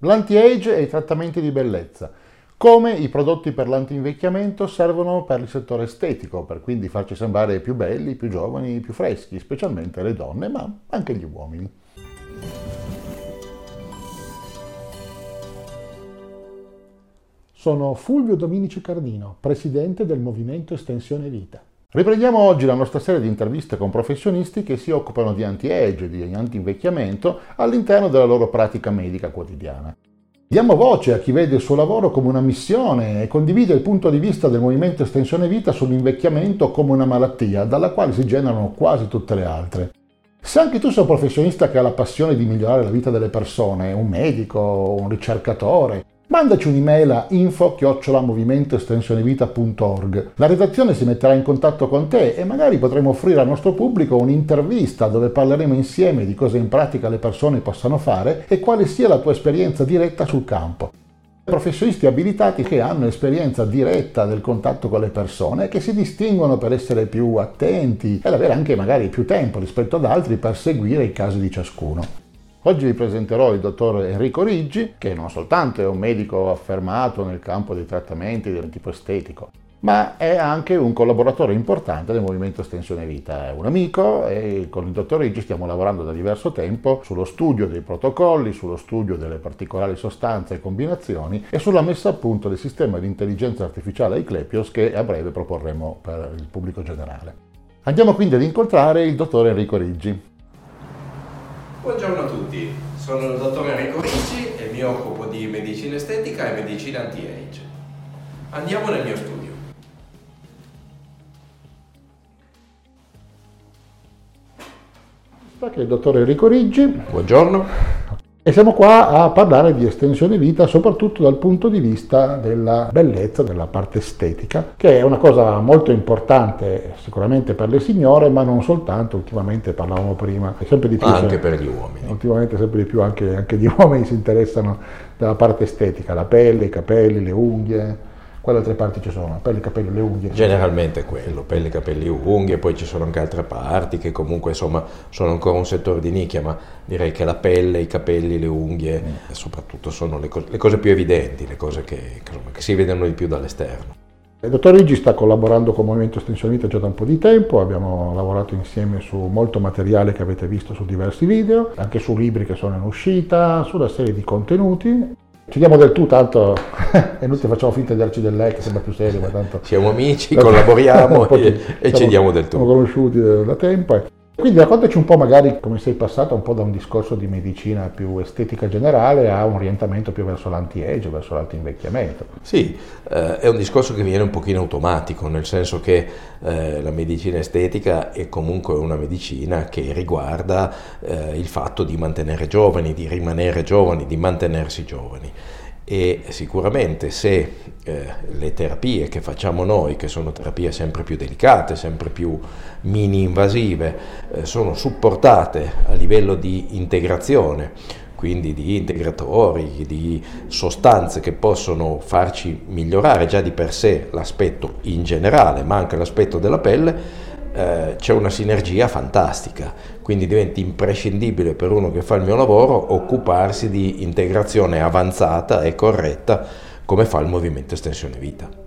L'anti-age e i trattamenti di bellezza. Come i prodotti per l'anti-invecchiamento servono per il settore estetico, per quindi farci sembrare più belli, più giovani, più freschi, specialmente le donne, ma anche gli uomini. Sono Fulvio Dominici Cardino, presidente del Movimento Estensione Vita. Riprendiamo oggi la nostra serie di interviste con professionisti che si occupano di anti-age, di anti-invecchiamento all'interno della loro pratica medica quotidiana. Diamo voce a chi vede il suo lavoro come una missione e condivide il punto di vista del Movimento Estensione Vita sull'invecchiamento come una malattia dalla quale si generano quasi tutte le altre. Se anche tu sei un professionista che ha la passione di migliorare la vita delle persone, un medico, un ricercatore, Mandaci un'email a info-movimento-estensionevita.org. La redazione si metterà in contatto con te e magari potremo offrire al nostro pubblico un'intervista dove parleremo insieme di cosa in pratica le persone possano fare e quale sia la tua esperienza diretta sul campo. Professionisti abilitati che hanno esperienza diretta del contatto con le persone, che si distinguono per essere più attenti ed avere anche magari più tempo rispetto ad altri per seguire i casi di ciascuno. Oggi vi presenterò il dottor Enrico Riggi, che non soltanto è un medico affermato nel campo dei trattamenti del tipo estetico, ma è anche un collaboratore importante del Movimento Estensione Vita. È un amico e con il dottor Riggi stiamo lavorando da diverso tempo sullo studio dei protocolli, sullo studio delle particolari sostanze e combinazioni e sulla messa a punto del sistema di intelligenza artificiale Iclepios che a breve proporremo per il pubblico generale. Andiamo quindi ad incontrare il dottor Enrico Riggi. Buongiorno a tutti, sono il dottor Enrico Ricci e mi occupo di medicina estetica e medicina anti-age. Andiamo nel mio studio. Che è il dottor Enrico Riggi. Buongiorno. E siamo qua a parlare di estensione vita soprattutto dal punto di vista della bellezza, della parte estetica, che è una cosa molto importante sicuramente per le signore, ma non soltanto, ultimamente parlavamo prima, sempre di più... Anche cioè, per gli uomini. Ultimamente sempre di più anche, anche gli uomini si interessano della parte estetica, la pelle, i capelli, le unghie quali altre parti ci sono? Pelle, capelli, le unghie? Generalmente quello, pelle, capelli, unghie, poi ci sono anche altre parti che comunque insomma sono ancora un settore di nicchia, ma direi che la pelle, i capelli, le unghie, mm. soprattutto sono le cose, le cose, più evidenti, le cose che, che, insomma, che si vedono di più dall'esterno. Il dottor Rigi sta collaborando con Movimento Estensione Vita già da un po' di tempo, abbiamo lavorato insieme su molto materiale che avete visto su diversi video, anche su libri che sono in uscita, sulla serie di contenuti ci diamo del tu, tanto è inutile facciamo finta di darci del lei che sembra più serio, ma tanto... Siamo amici, collaboriamo e, e ci diamo del tu. Siamo conosciuti da tempo. Quindi raccontaci un po' magari come sei passato un po' da un discorso di medicina più estetica generale a un orientamento più verso l'anti-age, verso l'anti-invecchiamento. Sì, eh, è un discorso che viene un pochino automatico, nel senso che eh, la medicina estetica è comunque una medicina che riguarda eh, il fatto di mantenere giovani, di rimanere giovani, di mantenersi giovani e sicuramente se eh, le terapie che facciamo noi, che sono terapie sempre più delicate, sempre più mini invasive, eh, sono supportate a livello di integrazione, quindi di integratori, di sostanze che possono farci migliorare già di per sé l'aspetto in generale, ma anche l'aspetto della pelle, eh, c'è una sinergia fantastica, quindi diventa imprescindibile per uno che fa il mio lavoro occuparsi di integrazione avanzata e corretta come fa il movimento estensione vita.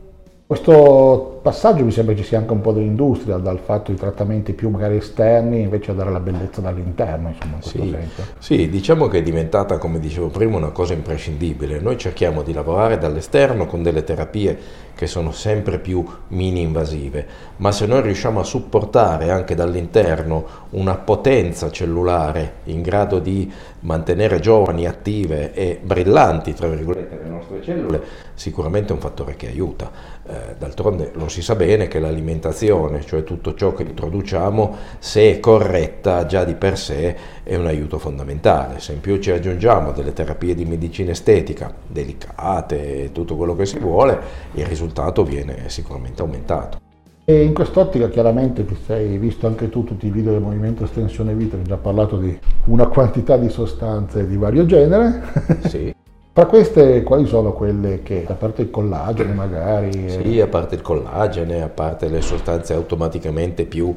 Questo passaggio mi sembra ci sia anche un po' dell'industria, dal fatto di trattamenti più magari esterni invece a dare la bellezza dall'interno, insomma, in sì. Sì, diciamo che è diventata, come dicevo prima, una cosa imprescindibile. Noi cerchiamo di lavorare dall'esterno con delle terapie che sono sempre più mini invasive, ma se noi riusciamo a supportare anche dall'interno una potenza cellulare in grado di mantenere giovani, attive e brillanti, tra virgolette, le nostre cellule, sicuramente è un fattore che aiuta. Eh, d'altronde lo si sa bene che l'alimentazione, cioè tutto ciò che introduciamo, se è corretta già di per sé è un aiuto fondamentale. Se in più ci aggiungiamo delle terapie di medicina estetica delicate e tutto quello che si vuole, il risultato viene sicuramente aumentato. E in quest'ottica chiaramente ti sei visto anche tu tutti i video del Movimento Estensione Vita, hai già parlato di una quantità di sostanze di vario genere. Sì. Tra queste quali sono quelle che, a parte il collagene magari? Sì, a parte il collagene, a parte le sostanze automaticamente più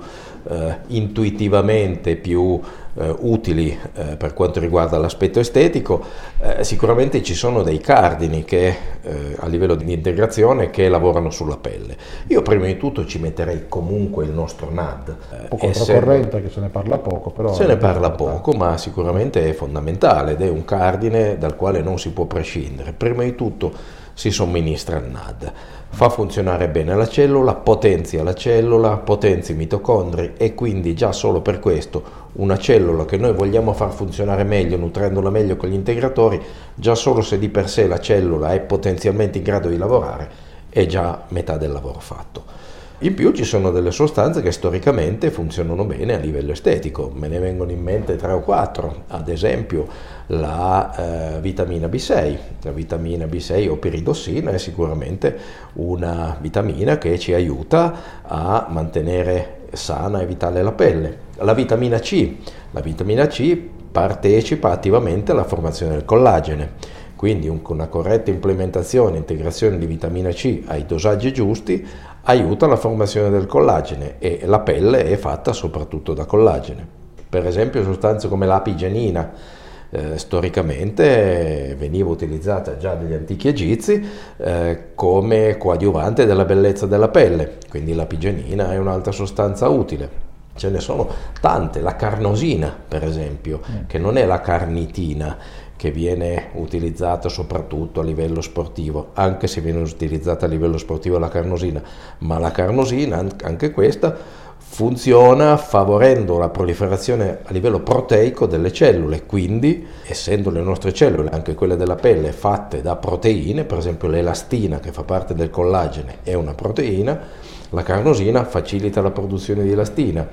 eh, intuitivamente più eh, utili eh, per quanto riguarda l'aspetto estetico, eh, sicuramente ci sono dei cardini che eh, a livello di integrazione che lavorano sulla pelle. Io prima di tutto ci metterei comunque il nostro NAD. Un po' controcorrente che se ne parla poco, però... Se ne parla poco, ma sicuramente è fondamentale ed è un cardine dal quale non si può prescindere. Prima di tutto si somministra il NAD. Fa funzionare bene la cellula, potenzia la cellula, potenzia i mitocondri e quindi già solo per questo una cellula che noi vogliamo far funzionare meglio, nutrendola meglio con gli integratori, già solo se di per sé la cellula è potenzialmente in grado di lavorare, è già metà del lavoro fatto. In più ci sono delle sostanze che storicamente funzionano bene a livello estetico, me ne vengono in mente tre o quattro, ad esempio la eh, vitamina B6. La vitamina B6 o piridossina è sicuramente una vitamina che ci aiuta a mantenere sana e vitale la pelle. La vitamina C, la vitamina C partecipa attivamente alla formazione del collagene quindi una corretta implementazione e integrazione di vitamina C ai dosaggi giusti aiuta la formazione del collagene e la pelle è fatta soprattutto da collagene. Per esempio sostanze come l'apigenina, eh, storicamente veniva utilizzata già dagli antichi egizi eh, come coadiuvante della bellezza della pelle, quindi l'apigenina è un'altra sostanza utile. Ce ne sono tante, la carnosina per esempio, mm. che non è la carnitina, che viene utilizzata soprattutto a livello sportivo, anche se viene utilizzata a livello sportivo la carnosina, ma la carnosina, anche questa, funziona favorendo la proliferazione a livello proteico delle cellule, quindi essendo le nostre cellule, anche quelle della pelle, fatte da proteine, per esempio l'elastina che fa parte del collagene è una proteina, la carnosina facilita la produzione di elastina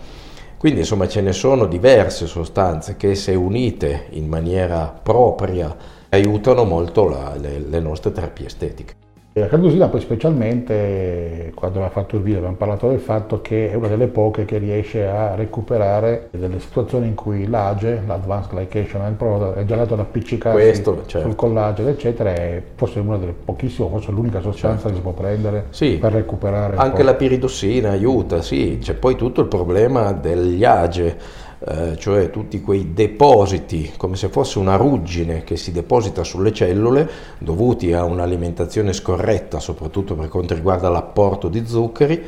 quindi insomma ce ne sono diverse sostanze che se unite in maniera propria aiutano molto la, le, le nostre terapie estetiche. La cardusina poi specialmente, quando aveva fatto il video abbiamo parlato del fatto che è una delle poche che riesce a recuperare delle situazioni in cui l'AGE, l'Advanced Glycation End Product, è già andato ad appiccicarsi Questo, certo. sul collagene eccetera, è forse una delle pochissime, forse l'unica sostanza certo. che si può prendere sì. per recuperare. Anche la piridossina aiuta, sì, c'è poi tutto il problema degli AGE eh, cioè tutti quei depositi, come se fosse una ruggine che si deposita sulle cellule dovuti a un'alimentazione scorretta, soprattutto per quanto riguarda l'apporto di zuccheri.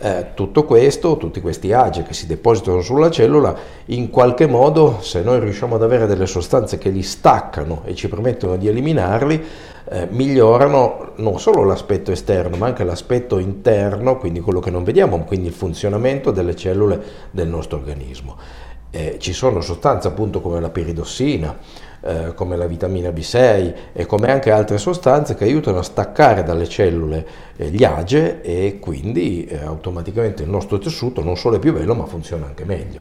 Eh, tutto questo, tutti questi agi che si depositano sulla cellula, in qualche modo, se noi riusciamo ad avere delle sostanze che li staccano e ci permettono di eliminarli, eh, migliorano non solo l'aspetto esterno, ma anche l'aspetto interno, quindi quello che non vediamo, quindi il funzionamento delle cellule del nostro organismo. Eh, ci sono sostanze appunto come la piridossina, eh, come la vitamina B6 e come anche altre sostanze che aiutano a staccare dalle cellule eh, gli age e quindi eh, automaticamente il nostro tessuto non solo è più bello ma funziona anche meglio.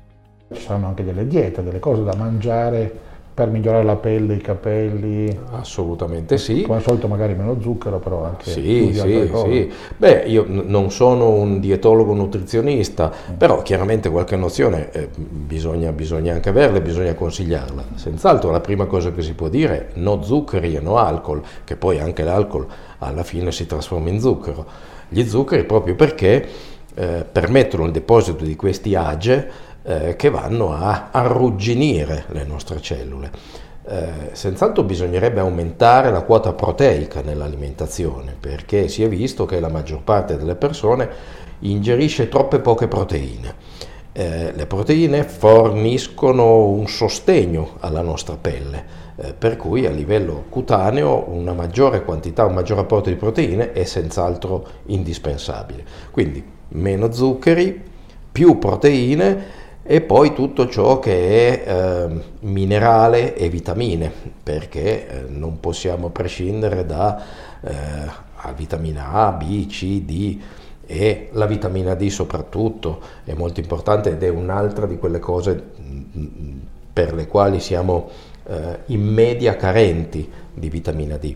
Ci saranno anche delle diete, delle cose da mangiare per migliorare la pelle, i capelli? Assolutamente sì. Come al solito magari meno zucchero, però anche sì, sì, sì. Beh, io n- non sono un dietologo nutrizionista, mm. però chiaramente qualche nozione eh, bisogna, bisogna, anche averla e bisogna consigliarla. Senz'altro la prima cosa che si può dire è no zuccheri e no alcol, che poi anche l'alcol alla fine si trasforma in zucchero. Gli zuccheri proprio perché eh, permettono il deposito di questi age eh, che vanno a arrugginire le nostre cellule. Eh, senz'altro bisognerebbe aumentare la quota proteica nell'alimentazione perché si è visto che la maggior parte delle persone ingerisce troppe poche proteine. Eh, le proteine forniscono un sostegno alla nostra pelle, eh, per cui a livello cutaneo una maggiore quantità, un maggior apporto di proteine è senz'altro indispensabile. Quindi meno zuccheri, più proteine e poi tutto ciò che è eh, minerale e vitamine, perché eh, non possiamo prescindere da eh, vitamina A, B, C, D e la vitamina D soprattutto è molto importante ed è un'altra di quelle cose mm, per le quali siamo eh, in media carenti di vitamina D.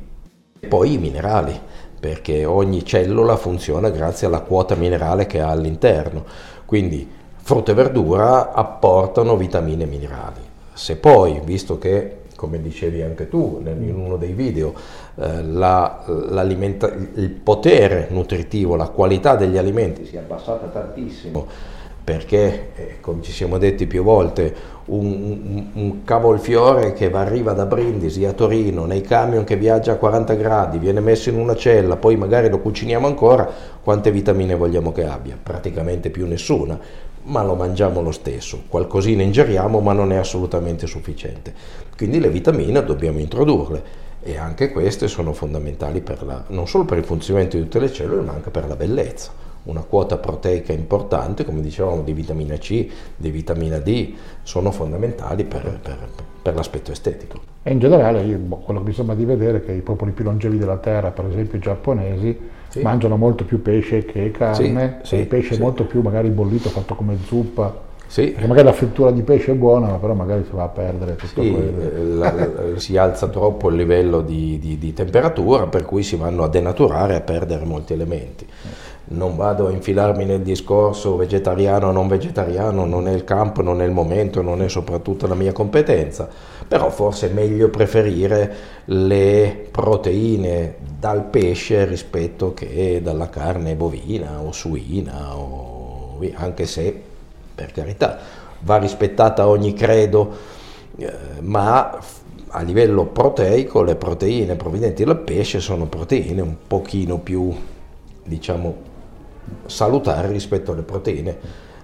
E poi i minerali, perché ogni cellula funziona grazie alla quota minerale che ha all'interno. Quindi frutta e verdura apportano vitamine e minerali. Se poi, visto che, come dicevi anche tu in uno dei video, eh, la, il potere nutritivo, la qualità degli alimenti si è abbassata tantissimo perché, eh, come ci siamo detti più volte, un, un, un, cavolfiore che arriva da Brindisi a Torino nei camion che viaggia a 40 gradi, viene messo in una cella, poi magari lo cuciniamo ancora, quante vitamine vogliamo che abbia? Praticamente più nessuna, ma lo mangiamo lo stesso. Qualcosina ingeriamo, ma non è assolutamente sufficiente. Quindi le vitamine dobbiamo introdurle e anche queste sono fondamentali la, non solo per il funzionamento di tutte le cellule, ma anche per la bellezza una quota proteica importante, come dicevamo, di vitamina C, di vitamina D, sono fondamentali per, per, per l'aspetto estetico. E in generale, boh, quello che mi sembra di vedere è che i popoli più longevi della Terra, per esempio i giapponesi, sì. mangiano molto più pesce che carne, sì, il pesce sì. molto più magari bollito, fatto come zuppa. Sì. Perché magari la frittura di pesce è buona, ma però magari si va a perdere tutto sì, quello. La, la, si alza troppo il livello di, di, di, temperatura, per cui si vanno a denaturare e a perdere molti elementi non vado a infilarmi nel discorso vegetariano o non vegetariano, non è il campo, non è il momento, non è soprattutto la mia competenza, però forse è meglio preferire le proteine dal pesce rispetto che dalla carne bovina o suina, o, anche se per carità va rispettata ogni credo, eh, ma a livello proteico le proteine provenienti dal pesce sono proteine un pochino più diciamo salutare rispetto alle proteine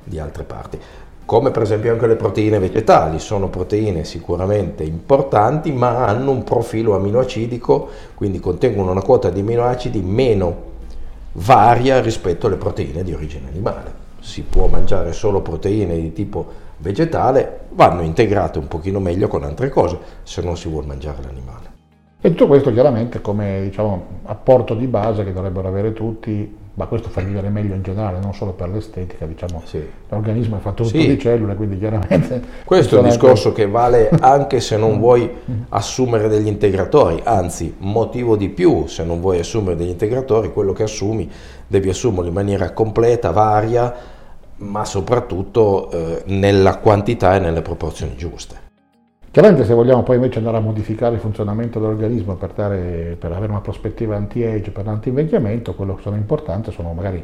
di altre parti. Come per esempio anche le proteine vegetali, sono proteine sicuramente importanti ma hanno un profilo aminoacidico, quindi contengono una quota di aminoacidi meno varia rispetto alle proteine di origine animale. Si può mangiare solo proteine di tipo vegetale, vanno integrate un pochino meglio con altre cose se non si vuole mangiare l'animale. E tutto questo chiaramente come diciamo, apporto di base che dovrebbero avere tutti ma questo fa vivere meglio in generale, non solo per l'estetica, diciamo, sì. l'organismo è fatto tutto sì. di cellule, quindi chiaramente... Questo è un discorso che vale anche se non vuoi assumere degli integratori, anzi, motivo di più se non vuoi assumere degli integratori, quello che assumi devi assumerlo in maniera completa, varia, ma soprattutto eh, nella quantità e nelle proporzioni giuste. Chiaramente se vogliamo poi invece andare a modificare il funzionamento dell'organismo per, dare, per avere una prospettiva anti-age, per l'anti-invecchiamento, quello che sono importanti sono magari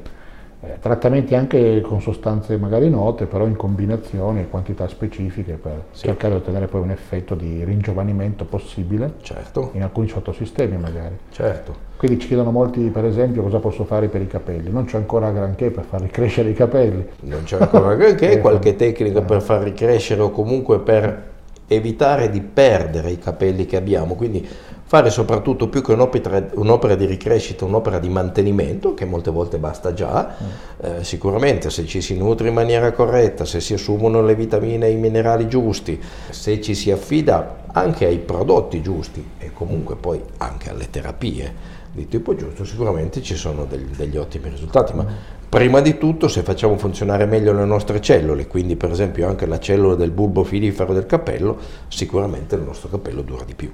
eh, trattamenti anche con sostanze magari note, però in combinazione e quantità specifiche per sì. cercare di ottenere poi un effetto di ringiovanimento possibile certo. in alcuni sottosistemi magari. Certo. Quindi ci chiedono molti per esempio cosa posso fare per i capelli, non c'è ancora granché per far ricrescere i capelli. Non c'è ancora granché, qualche tecnica per far ricrescere o comunque per evitare di perdere i capelli che abbiamo, quindi fare soprattutto più che un'opera, un'opera di ricrescita, un'opera di mantenimento, che molte volte basta già, mm. eh, sicuramente se ci si nutre in maniera corretta, se si assumono le vitamine e i minerali giusti, se ci si affida anche ai prodotti giusti e comunque poi anche alle terapie di tipo giusto, sicuramente ci sono degli, degli ottimi risultati, ma mm. Prima di tutto se facciamo funzionare meglio le nostre cellule, quindi per esempio anche la cellula del bulbo filifero del capello, sicuramente il nostro capello dura di più.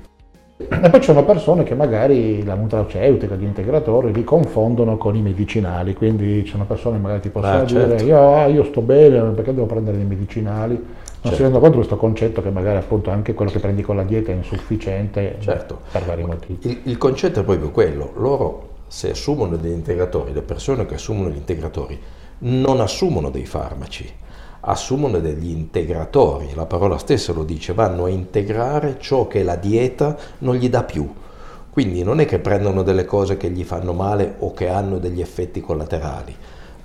E poi ci sono persone che magari la nutraceutica, gli integratori li confondono con i medicinali, quindi ci sono persone che magari ti possono ah, dire certo. io, ah, io, sto bene perché devo prendere dei medicinali, non certo. si rendono conto di questo concetto che magari appunto anche quello che prendi con la dieta è insufficiente certo. per vari motivi. Il, il concetto è proprio quello, loro se assumono degli integratori, le persone che assumono gli integratori non assumono dei farmaci, assumono degli integratori, la parola stessa lo dice, vanno a integrare ciò che la dieta non gli dà più. Quindi non è che prendono delle cose che gli fanno male o che hanno degli effetti collaterali.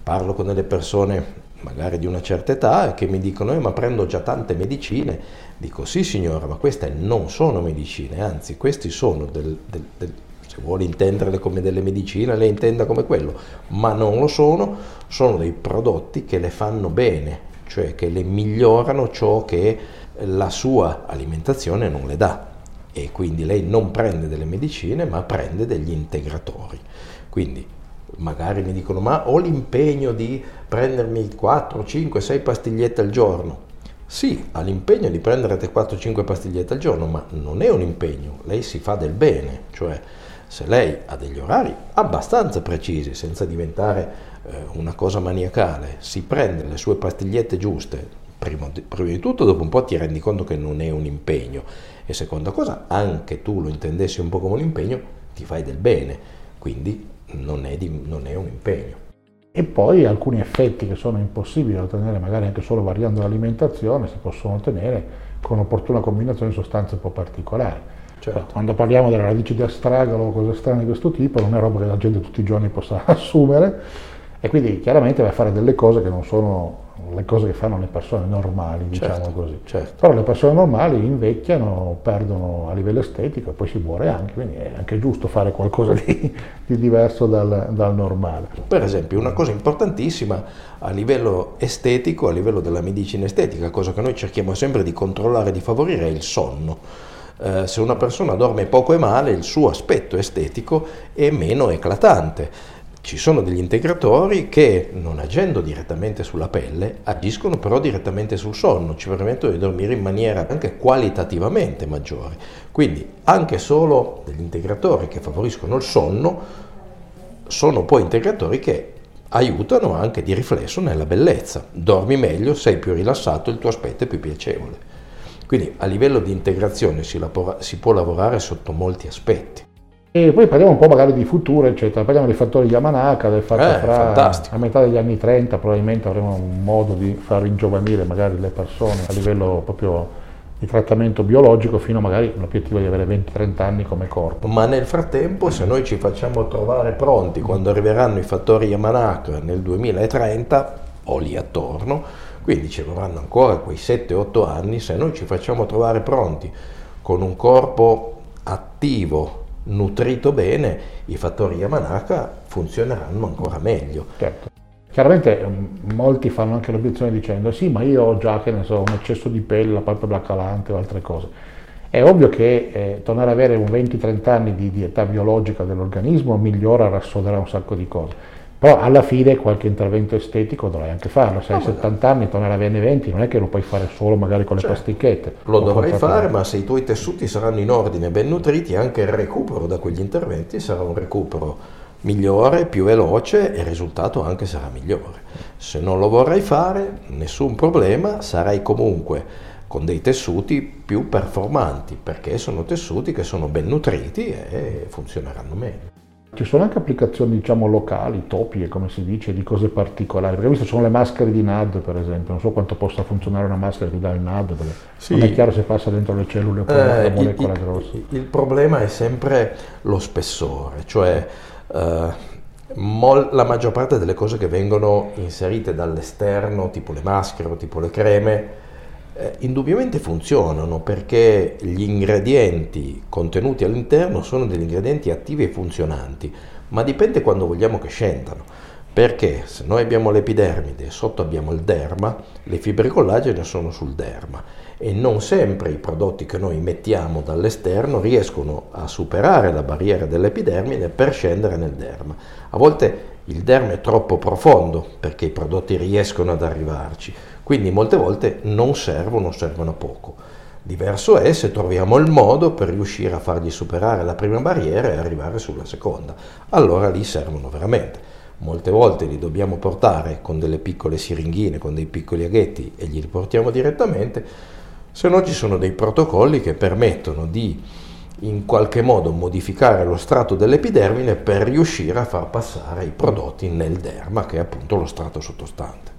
Parlo con delle persone magari di una certa età che mi dicono eh, ma prendo già tante medicine. Dico sì signora, ma queste non sono medicine, anzi questi sono del, del, del se vuole intenderle come delle medicine, le intenda come quello, ma non lo sono, sono dei prodotti che le fanno bene, cioè che le migliorano ciò che la sua alimentazione non le dà. E quindi lei non prende delle medicine, ma prende degli integratori. Quindi magari mi dicono ma ho l'impegno di prendermi 4, 5, 6 pastigliette al giorno. Sì, ha l'impegno di prendere 4-5 pastigliette al giorno, ma non è un impegno, lei si fa del bene, cioè se lei ha degli orari abbastanza precisi, senza diventare eh, una cosa maniacale, si prende le sue pastigliette giuste, prima di, prima di tutto dopo un po' ti rendi conto che non è un impegno e seconda cosa, anche tu lo intendessi un po' come un impegno, ti fai del bene, quindi non è, di, non è un impegno. E poi alcuni effetti che sono impossibili da ottenere, magari anche solo variando l'alimentazione, si possono ottenere con un'opportuna combinazione di sostanze un po' particolari. Certo. Quando parliamo delle radici di astragalo o cose strane di questo tipo, non è roba che la gente tutti i giorni possa assumere e quindi chiaramente va a fare delle cose che non sono le cose che fanno le persone normali, diciamo certo, così. Certo. Però le persone normali invecchiano, perdono a livello estetico e poi si muore anche, quindi è anche giusto fare qualcosa di, di diverso dal, dal, normale. Per esempio, una cosa importantissima a livello estetico, a livello della medicina estetica, cosa che noi cerchiamo sempre di controllare e di favorire, è il sonno. Eh, se una persona dorme poco e male, il suo aspetto estetico è meno eclatante. Ci sono degli integratori che, non agendo direttamente sulla pelle, agiscono però direttamente sul sonno, ci permettono di dormire in maniera anche qualitativamente maggiore. Quindi anche solo degli integratori che favoriscono il sonno sono poi integratori che aiutano anche di riflesso nella bellezza. Dormi meglio, sei più rilassato, il tuo aspetto è più piacevole. Quindi a livello di integrazione si, lavora, si può lavorare sotto molti aspetti. E poi parliamo un po' magari di futuro, eccetera. Parliamo dei fattori Yamanaka, del fatto eh, fra fantastico. a metà degli anni 30 probabilmente avremo un modo di far ringiovanire magari le persone a livello proprio di trattamento biologico fino a magari l'obiettivo di avere 20-30 anni come corpo. Ma nel frattempo se noi ci facciamo trovare pronti quando arriveranno i fattori Yamanaka nel 2030 o lì attorno, quindi ci vorranno ancora quei 7-8 anni, se noi ci facciamo trovare pronti con un corpo attivo, nutrito bene, i fattori Yamanaka funzioneranno ancora meglio. Certo. Chiaramente mm, molti fanno anche l'obiezione dicendo sì, ma io ho già che ne so, un eccesso di pelle, la palpebra calante o altre cose. È ovvio che eh, tornare ad avere un 20-30 anni di, di età biologica dell'organismo migliora, rassoderà un sacco di cose però alla fine qualche intervento estetico dovrai anche farlo, se hai no, 70 anni, tornare a averne 20, non è che lo puoi fare solo magari con le certo. pasticchette. Lo dovrai fare, ma se i tuoi tessuti saranno in ordine, ben nutriti, anche il recupero da quegli interventi sarà un recupero migliore, più veloce e il risultato anche sarà migliore. Se non lo vorrai fare, nessun problema, sarai comunque con dei tessuti più performanti, perché sono tessuti che sono ben nutriti e funzioneranno meglio. Ci sono anche applicazioni diciamo locali, topiche come si dice, di cose particolari, perché visto sono le maschere di NAD per esempio, non so quanto possa funzionare una maschera che dà il NAD, sì. non è chiaro se passa dentro le cellule o eh, la molecola il, grossa. Il, il, problema è sempre lo spessore, cioè eh, mol, la maggior parte delle cose che vengono inserite dall'esterno, tipo le maschere o tipo le creme, eh, indubbiamente funzionano perché gli ingredienti contenuti all'interno sono degli ingredienti attivi e funzionanti, ma dipende quando vogliamo che scendano. Perché se noi abbiamo l'epidermide e sotto abbiamo il derma, le fibre collagene sono sul derma e non sempre i prodotti che noi mettiamo dall'esterno riescono a superare la barriera dell'epidermide per scendere nel derma. A volte il derma è troppo profondo perché i prodotti riescono ad arrivarci, quindi molte volte non servono, servono poco. Diverso è se troviamo il modo per riuscire a fargli superare la prima barriera e arrivare sulla seconda. Allora lì servono veramente. Molte volte li dobbiamo portare con delle piccole siringhine, con dei piccoli aghetti e glieli portiamo direttamente, se no ci sono dei protocolli che permettono di in qualche modo modificare lo strato dell'epidermine per riuscire a far passare i prodotti nel derma, che è appunto lo strato sottostante.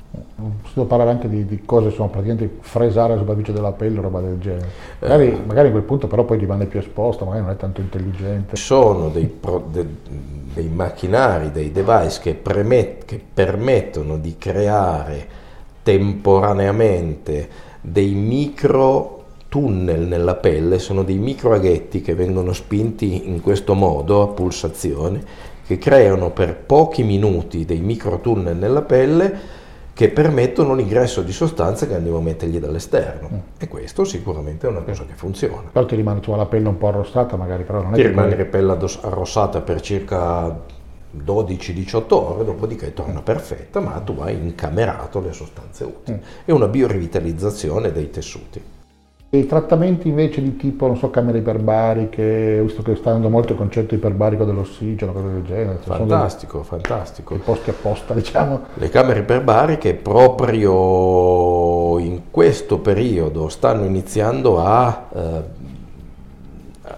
Si può parlare anche di, di cose, insomma, praticamente fresare la superficie della pelle, roba del genere. Magari, eh, magari, a quel punto però poi rimane più esposta, magari non è tanto intelligente. Ci sono dei, pro, de, dei macchinari, dei device che, premet, che permettono di creare temporaneamente dei micro tunnel nella pelle, sono dei microaghetti che vengono spinti in questo modo a pulsazione, che creano per pochi minuti dei microtunnel nella pelle che permettono l'ingresso di sostanze che andiamo a mettergli dall'esterno. Mm. E questo sicuramente è una cosa che funziona. Però ti rimane tu la pelle un po' arrossata magari, però non è ti che... rimane la pelle arrossata per circa 12-18 ore, dopodiché torna perfetta, ma tu hai incamerato le sostanze utili. Mm. È una biorivitalizzazione dei tessuti. I trattamenti invece di tipo, non so, camere iperbariche, visto che sta andando molto il concetto iperbarico dell'ossigeno, cose del genere. Fantastico, dei, fantastico. I posti apposta, diciamo. Le camere iperbariche proprio in questo periodo stanno iniziando a, eh,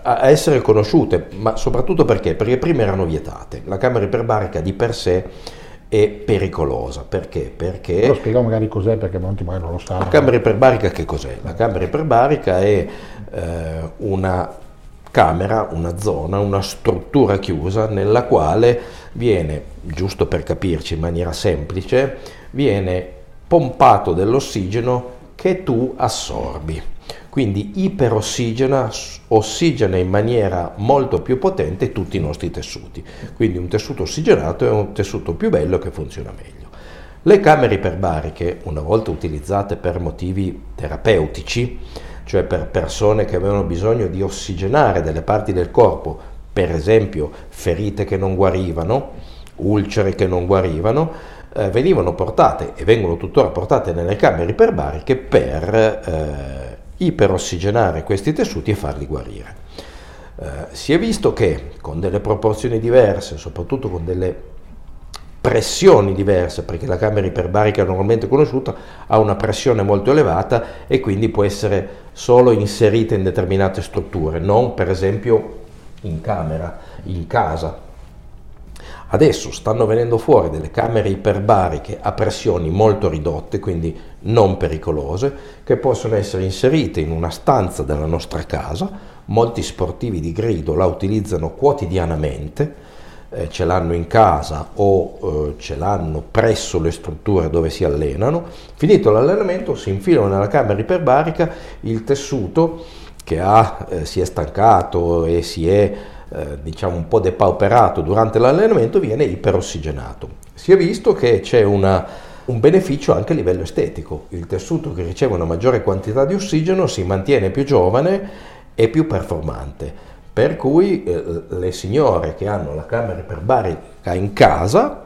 a essere conosciute, ma soprattutto perché? Perché prima erano vietate. La camera iperbarica di per sé è pericolosa. Perché? Perché... Lo spieghiamo magari cos'è perché molti magari non lo sanno. La camera iperbarica che cos'è? La camera iperbarica è eh, una camera, una zona, una struttura chiusa nella quale viene, giusto per capirci in maniera semplice, viene pompato dell'ossigeno che tu assorbi. Quindi iperossigena, ossigena in maniera molto più potente tutti i nostri tessuti. Quindi un tessuto ossigenato è un tessuto più bello che funziona meglio. Le camere iperbariche, una volta utilizzate per motivi terapeutici, cioè per persone che avevano bisogno di ossigenare delle parti del corpo, per esempio ferite che non guarivano, ulcere che non guarivano, eh, venivano portate e vengono tuttora portate nelle camere iperbariche per eh, iperossigenare questi tessuti e farli guarire. Eh, si è visto che con delle proporzioni diverse, soprattutto con delle pressioni diverse, perché la camera iperbarica normalmente conosciuta ha una pressione molto elevata e quindi può essere solo inserita in determinate strutture, non per esempio in camera, in casa. Adesso stanno venendo fuori delle camere iperbariche a pressioni molto ridotte, quindi non pericolose, che possono essere inserite in una stanza della nostra casa. Molti sportivi di grido la utilizzano quotidianamente eh, ce l'hanno in casa o eh, ce l'hanno presso le strutture dove si allenano, finito l'allenamento si infilano nella camera iperbarica il tessuto che ha, eh, si è stancato e si è eh, diciamo un po' depauperato durante l'allenamento viene iperossigenato. Si è visto che c'è una, un beneficio anche a livello estetico, il tessuto che riceve una maggiore quantità di ossigeno si mantiene più giovane e più performante. Per cui eh, le signore che hanno la camera iperbarica in casa,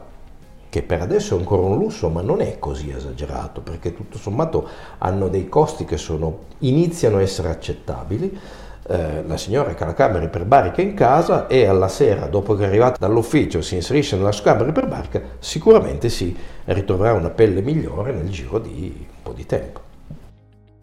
che per adesso è ancora un lusso, ma non è così esagerato, perché tutto sommato hanno dei costi che sono, iniziano a essere accettabili, eh, la signora la camera iperbarica in casa e alla sera, dopo che è arrivata dall'ufficio, si inserisce nella sua camera iperbarica, sicuramente si ritroverà una pelle migliore nel giro di un po' di tempo.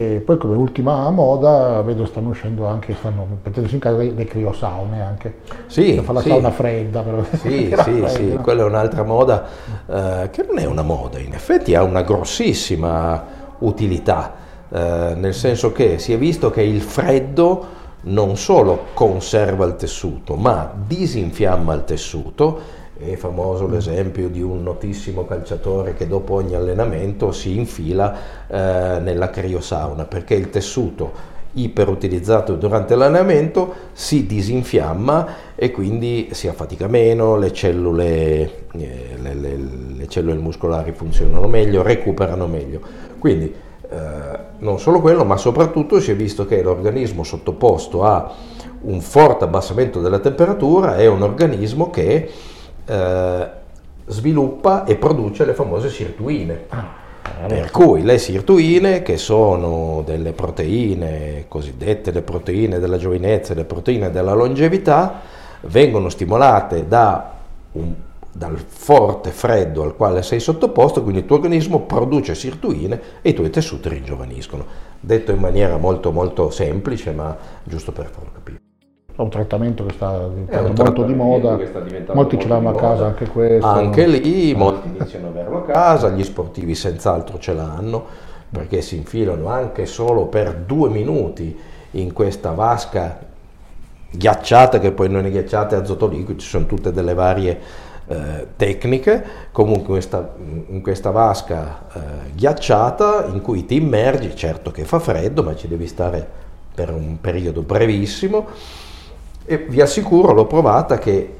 E poi come ultima moda vedo stanno uscendo anche, stanno mettendosi in casa le criosaune anche. Sì, per fare la sì. sauna fredda. Però. Sì, sì, sì, no? quella è un'altra moda eh, che non è una moda, in effetti ha una grossissima utilità, eh, nel senso che si è visto che il freddo non solo conserva il tessuto, ma disinfiamma il tessuto è famoso l'esempio di un notissimo calciatore che dopo ogni allenamento si infila eh, nella criosauna perché il tessuto iperutilizzato durante l'allenamento si disinfiamma e quindi si affatica meno, le cellule, eh, le, le, le cellule muscolari funzionano meglio, recuperano meglio. Quindi eh, non solo quello, ma soprattutto si è visto che l'organismo sottoposto a un forte abbassamento della temperatura è un organismo che eh, sviluppa e produce le famose sirtuine. Ah, Per cui le sirtuine, che sono delle proteine, cosiddette le proteine della giovinezza, le proteine della longevità, vengono stimolate da un, dal forte freddo al quale sei sottoposto, quindi il tuo organismo produce sirtuine e i tuoi tessuti ringiovaniscono. Detto in maniera molto molto semplice, ma giusto per farlo capire. È un trattamento che sta diventando molto di moda, molti ce l'hanno a casa anche questo. Anche lì molti iniziano ad averlo a casa, gli sportivi senz'altro ce l'hanno perché si infilano anche solo per due minuti in questa vasca ghiacciata, che poi non è ghiacciata, è azoto liquido, ci sono tutte delle varie eh, tecniche, comunque questa, in questa vasca eh, ghiacciata in cui ti immergi, certo che fa freddo, ma ci devi stare per un periodo brevissimo. E vi assicuro, l'ho provata, che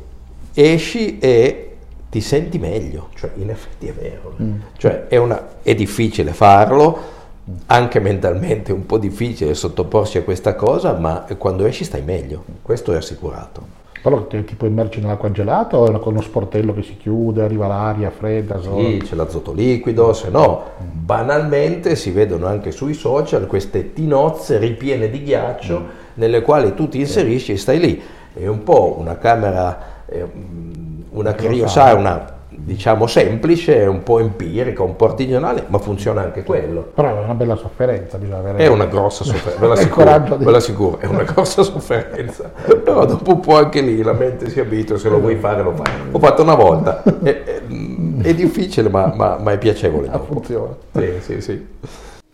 esci e ti senti meglio, cioè in effetti è vero, cioè, è, una- è difficile farlo, anche mentalmente è un po' difficile sottoporsi a questa cosa, ma quando esci stai meglio, questo è assicurato. Però ti, ti puoi immergere nell'acqua gelata o è una- con uno sportello che si chiude, arriva l'aria fredda? solo? Sì, c'è l'azoto liquido, se no banalmente si vedono anche sui social queste tinozze ripiene di ghiaccio nelle quali tu ti inserisci e stai lì. È un po' una camera, eh, una criosauna diciamo semplice, un po' empirica, un po' artigianale, ma funziona anche quello. Però è una bella sofferenza, bisogna avere... È una grossa sofferenza, ve la coraggio di- ve la assicuro, è una grossa sofferenza, però dopo un po' anche lì la mente si abitua, se lo vuoi fare lo fai. Ho fatto una volta, e, mm, È difficile ma, ma, ma è piacevole. Ah, funziona. Sì, sì, sì.